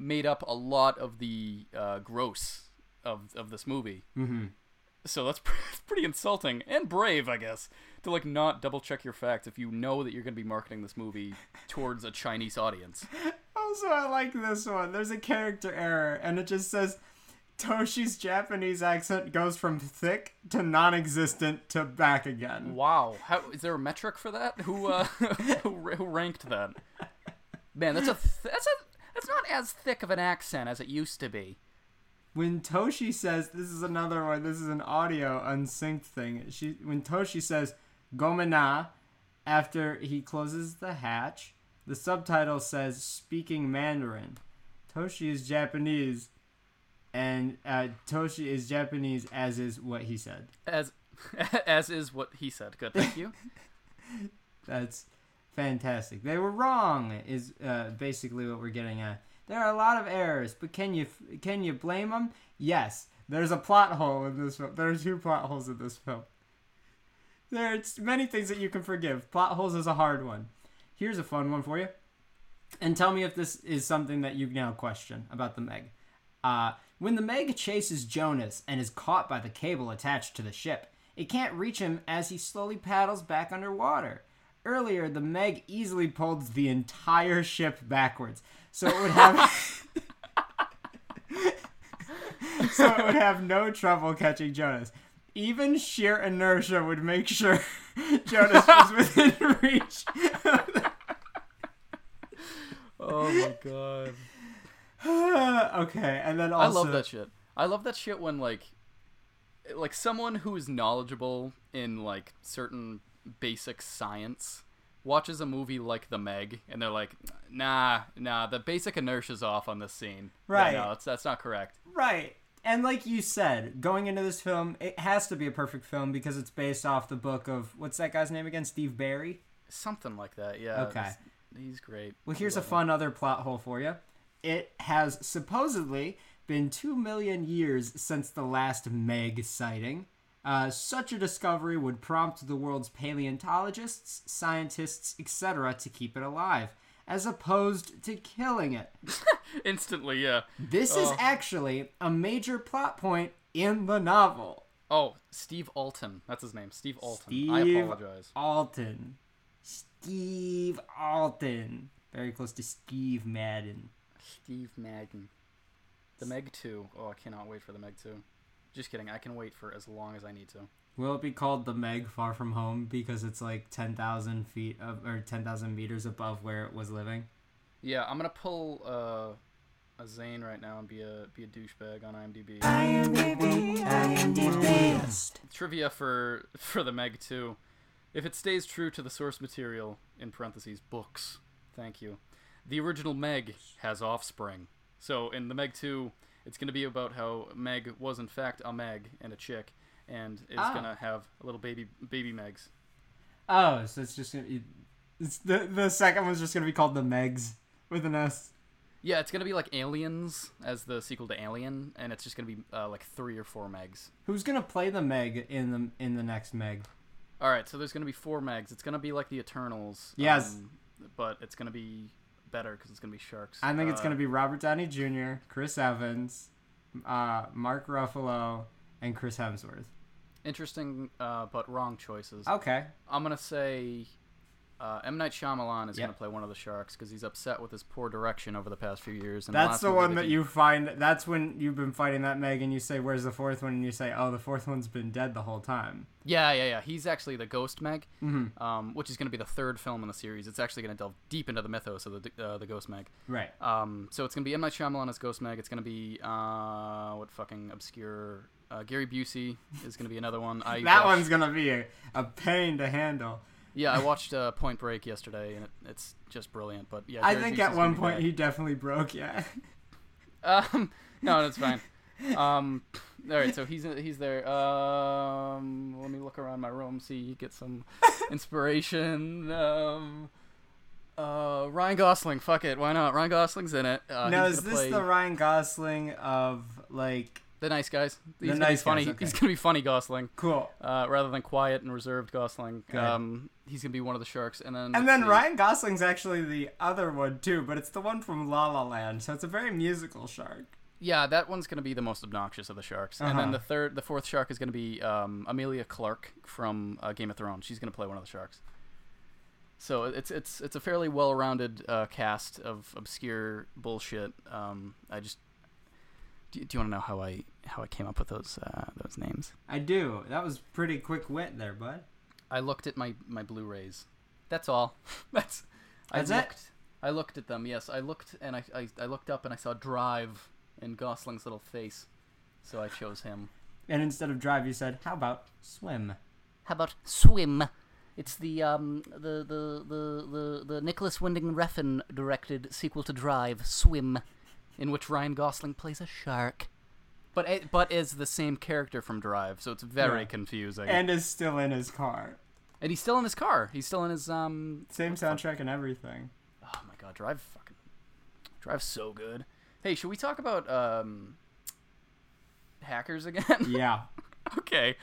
made up a lot of the uh, gross of of this movie. Mm-hmm. So that's pretty insulting and brave, I guess, to like not double check your facts if you know that you're going to be marketing this movie towards a Chinese audience. Also, I like this one. There's a character error, and it just says Toshi's Japanese accent goes from thick to non-existent to back again. Wow, how is there a metric for that? Who uh, who, who ranked that? Man, that's a th- that's a that's not as thick of an accent as it used to be. When Toshi says, this is another one. This is an audio unsynced thing. She when Toshi says "gomena" after he closes the hatch, the subtitle says "speaking Mandarin." Toshi is Japanese, and uh, Toshi is Japanese, as is what he said. As as is what he said. Good, thank you. That's fantastic. They were wrong. Is uh, basically what we're getting at. There are a lot of errors, but can you can you blame them? Yes. There's a plot hole in this film. There are two plot holes in this film. There's many things that you can forgive. Plot holes is a hard one. Here's a fun one for you. And tell me if this is something that you now question about the Meg. Uh, when the Meg chases Jonas and is caught by the cable attached to the ship, it can't reach him as he slowly paddles back underwater. Earlier, the Meg easily pulled the entire ship backwards, so it would have so it would have no trouble catching Jonas. even sheer inertia would make sure Jonas was within reach. Oh my god. okay, and then also I love that shit. I love that shit when like like someone who is knowledgeable in like certain basic science watches a movie like The Meg and they're like, "Nah, nah, the basic inertia's off on this scene." Yeah, Right. no, that's that's not correct. Right. And like you said, going into this film, it has to be a perfect film because it's based off the book of what's that guy's name again? Steve Barry. Something like that. Yeah. Okay. it's- He's great. Well, here's a Love him. fun other plot hole for you. It has supposedly been 2 million years since the last Meg sighting. Uh, such a discovery would prompt the world's paleontologists, scientists, etc. to keep it alive, as opposed to killing it. Instantly, yeah. This is Oh. actually a major plot point in the novel. Oh, Steve Alten. That's his name. Steve Alten. Steve I apologize. Alten. Steve Alten. Very close to Steve Madden. Steve Madden. The Meg 2. Oh, I cannot wait for the Meg 2. Just kidding. I can wait for as long as I need to. Will it be called the Meg Far From Home because it's like 10,000 feet of, or 10,000 meters above where it was living? Yeah, I'm gonna pull uh, a Zane right now and be a be a douchebag on IMDb. Trivia for for the Meg 2. If it stays true to the source material in parentheses books, thank you. The original Meg has offspring. So in the Meg 2, it's gonna be about how Meg was in fact a Meg and a chick, and is Ah. gonna have a little baby baby Megs. Oh, so it's just gonna be. It's the, the second one's just gonna be called the Megs with an S. Yeah, it's gonna be like Aliens as the sequel to Alien, and it's just gonna be uh, like three or four Megs. Who's gonna play the Meg in the in the next Meg? All right, so there's gonna be four Megs. It's gonna be like the Eternals. Yes. um, but it's gonna be better because it's gonna be sharks. I think it's Uh, gonna be Robert Downey Jr., Chris Evans, uh, Mark Ruffalo, and Chris Hemsworth. interesting, uh, but wrong choices. Okay. I'm gonna say uh, M Night Shyamalan is Yep. gonna play one of the sharks because he's upset with his poor direction over the past few years. And That's last the one that you find. That's when you've been fighting that Meg, and you say, "Where's the fourth one?" And you say, "Oh, the fourth one's been dead the whole time." Yeah, yeah, yeah. He's actually the Ghost Meg, Mm-hmm. um, which is gonna be the third film in the series. It's actually gonna delve deep into the mythos of the uh, the Ghost Meg. Right. Um, so it's gonna be M Night Shyamalan as Ghost Meg. It's gonna be uh, what fucking obscure uh, Gary Busey is gonna be another one. I that one's gonna be a, a pain to handle. Yeah. I watched uh, Point Break yesterday, and it, it's just brilliant. But yeah, I think Busey's at one point he definitely broke. Yeah. Um, no, that's fine. Um, all right, so he's he's there. Um, let me look around my room, see get some inspiration. Um, uh, Ryan Gosling, fuck it, why not? Ryan Gosling's in it. Uh, now is this play the Ryan Gosling of like the nice guys? The He's gonna nice be funny. guys, okay. He's gonna be funny Gosling, cool? uh, rather than quiet and reserved Gosling. Um, he's gonna be one of the sharks, and then And then see. Ryan Gosling's actually the other one too, but it's the one from La La Land, so it's a very musical shark. Yeah, that one's gonna be the most obnoxious of the sharks, and Uh-huh. then the third, the fourth shark is gonna be um, Emilia Clarke from uh, Game of Thrones. She's gonna play one of the sharks. So it's it's it's a fairly well-rounded uh, cast of obscure bullshit. Um, I just do, do you want to know how I how I came up with those uh, those names? I do. That was pretty quick wit there, bud. I looked at my my Blu-rays. That's all. That's That's I it? looked. I looked at them. Yes, I looked and I, I I looked up and I saw Drive in Gosling's little face, so I chose him. And instead of drive, you said, "How about swim?" How about Swim? It's the um the the the the, the Nicolas Winding Refn directed sequel to Drive, Swim, in which Ryan Gosling plays a shark. But it, but is the same character from Drive, so it's very Yeah. confusing. And is still in his car. And he's still in his car. He's still in his um. Same soundtrack and everything. Oh my god, Drive fucking Drive's so good. Hey, should we talk about um hackers again? Yeah. okay.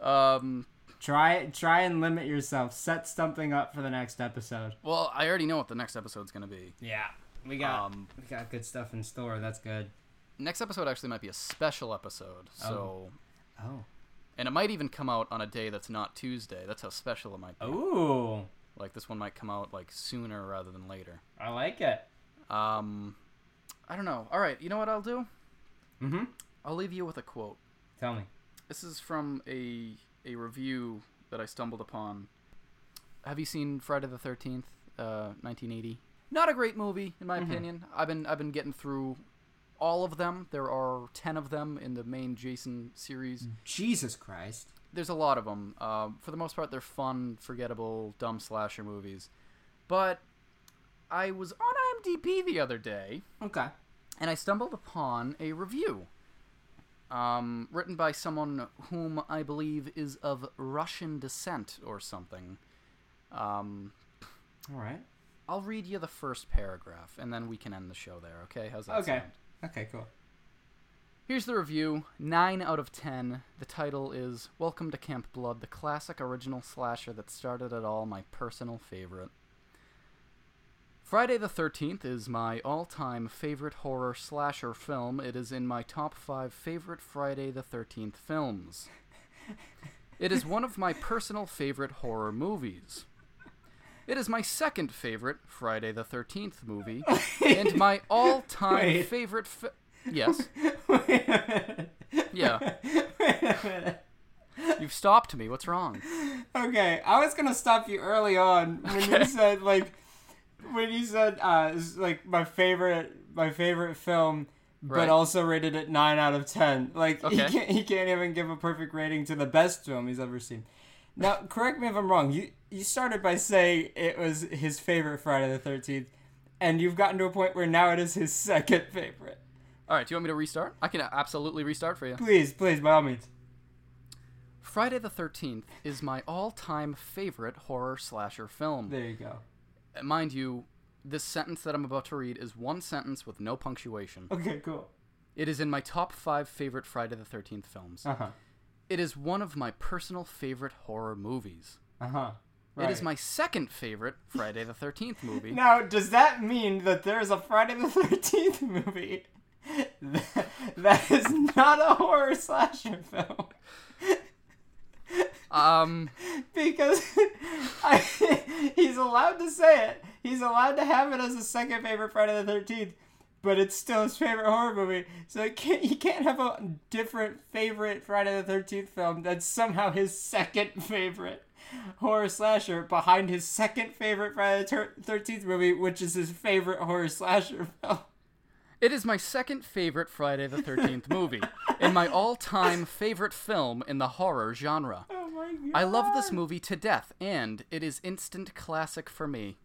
Um. Try try and limit yourself. Set something up for the next episode. Well, I already know what the next episode's gonna be. Yeah. We got Um. we got good stuff in store. That's good. Next episode actually might be a special episode. So. Oh. And it might even come out on a day that's not Tuesday. That's how special it might be. Ooh. Like this one might come out like sooner rather than later. I like it. Um, I don't know. All right, you know what I'll do? Mm-hmm. I'll leave you with a quote. Tell me. this is from a a review that I stumbled upon. Have you seen Friday the Thirteenth, uh, 1980? Not a great movie, in my opinion. I've been I've been getting through all of them. There are ten of them in the main Jason series. Jesus Christ. There's a lot of them. Uh, for the most part, they're fun, forgettable, dumb slasher movies. But I was on IMDb the other day, Okay. and I stumbled upon a review um, written by someone whom I believe is of Russian descent or something. Um, All right. I'll read you the first paragraph, and then we can end the show there. Okay? How's that Okay. sound? Okay, cool. Here's the review 9 out of 10. The title is Welcome to Camp Blood, the classic original slasher that started it all, my personal favorite. Friday the 13th is my all time favorite horror slasher film. It is in my top 5 favorite Friday the 13th films. It is one of my personal favorite horror movies. It is my second favorite Friday the 13th movie, and my all time Wait. favorite. Yes. Wait a minute. Yeah. Wait a minute. You've stopped me. What's wrong? Okay, I was gonna stop you early on when you said like when you said uh like my favorite my favorite film, but Right. also rated it nine out of ten. Like he can't he can't even give a perfect rating to the best film he's ever seen. Now, correct me if I'm wrong. You you started by saying it was his favorite Friday the Thirteenth, and you've gotten to a point where now it is his second favorite. All right. Do you want me to restart? I can absolutely restart for you. Please, please, by all means. Friday the 13th is my all time favorite horror slasher film. There you go. Mind you, this sentence that I'm about to read is one sentence with no punctuation. Okay, cool. It is in my top five favorite Friday the 13th films. Uh huh. It is one of my personal favorite horror movies. Uh huh. It is my second favorite Friday the 13th movie. Now, does that mean that there's a Friday the 13th movie that, that is not a horror slasher film? Um, Because I, he's allowed to say it. He's allowed to have it as a second favorite Friday the 13th, but it's still his favorite horror movie. So can't, he can't have a different favorite Friday the 13th film that's somehow his second favorite horror slasher behind his second favorite Friday the 13th movie, which is his favorite horror slasher film. It is my second favorite Friday the 13th movie, and my all time favorite film in the horror genre. Oh my god. I love this movie to death, and it is instant classic for me.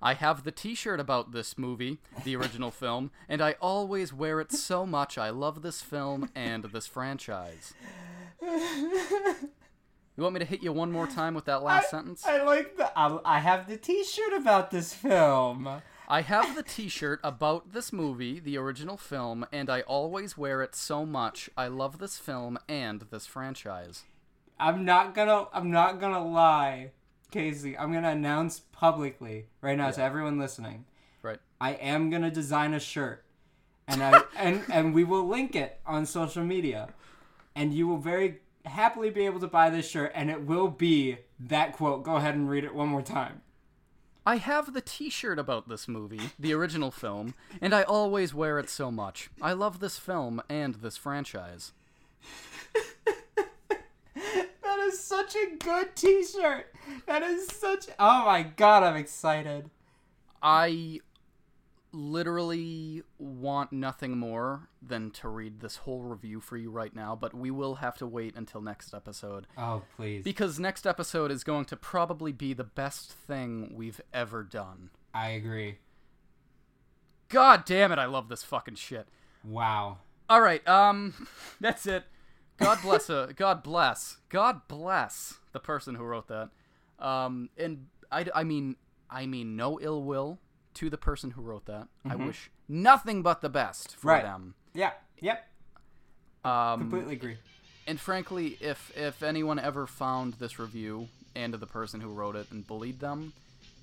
I have the t shirt about this movie, the original film, and I always wear it so much. I love this film and this franchise. You want me to hit you one more time with that last sentence? I like the. I, I have the T-shirt about this film. I have the t shirt about this movie, the original film, and I always wear it so much. I love this film and this franchise. I'm not gonna. I'm not gonna lie, Casey. I'm gonna announce publicly right now to everyone listening. Right. I am gonna design a shirt, and I and and we will link it on social media, and you will very happily be able to buy this shirt, and it will be that quote. Go ahead and read it one more time. I have the t shirt about this movie, the original film, and I always wear it so much. I love this film and this franchise. Such a good T-shirt. That is such. Oh my god, I'm excited. I literally want nothing more than to read this whole review for you right now, but we will have to wait until next episode. Oh please. Because next episode is going to probably be the best thing we've ever done. I agree. God damn it, I love this fucking shit. Wow. All right, um, that's it. God bless God bless. God bless the person who wrote that. Um, and I, I mean, I mean, no ill will to the person who wrote that. I wish nothing but the best for Right. them. Yeah. Yep. Um, Completely agree. and frankly, if if anyone ever found this review and the person who wrote it and bullied them,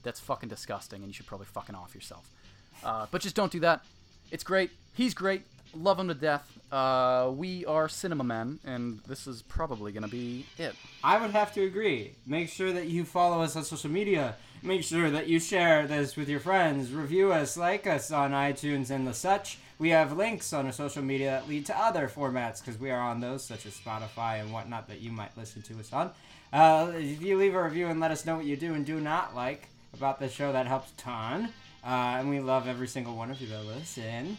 that's fucking disgusting, and you should probably fucking off yourself. Uh, but just don't do that. It's great. He's great. Love to death. Uh, we are Cinema Men, and this is probably gonna be it. I would have to agree. Make sure that you follow us on social media. Make sure that you share this with your friends. Review us, like us on iTunes and the such. We have links on our social media that lead to other formats because we are on those, such as Spotify and whatnot, that you might listen to us on. Uh, if you leave a review and let us know what you do and do not like about the show, that helps a ton. Uh, and we love every single one of you that listen.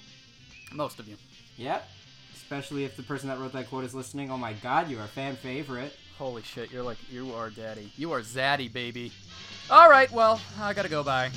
Most of you. Yep. Especially if the person that wrote that quote is listening. Oh my god, you are a fan favorite. Holy shit, you're like, you are daddy. You are zaddy, baby. All right, well, I gotta go. Bye.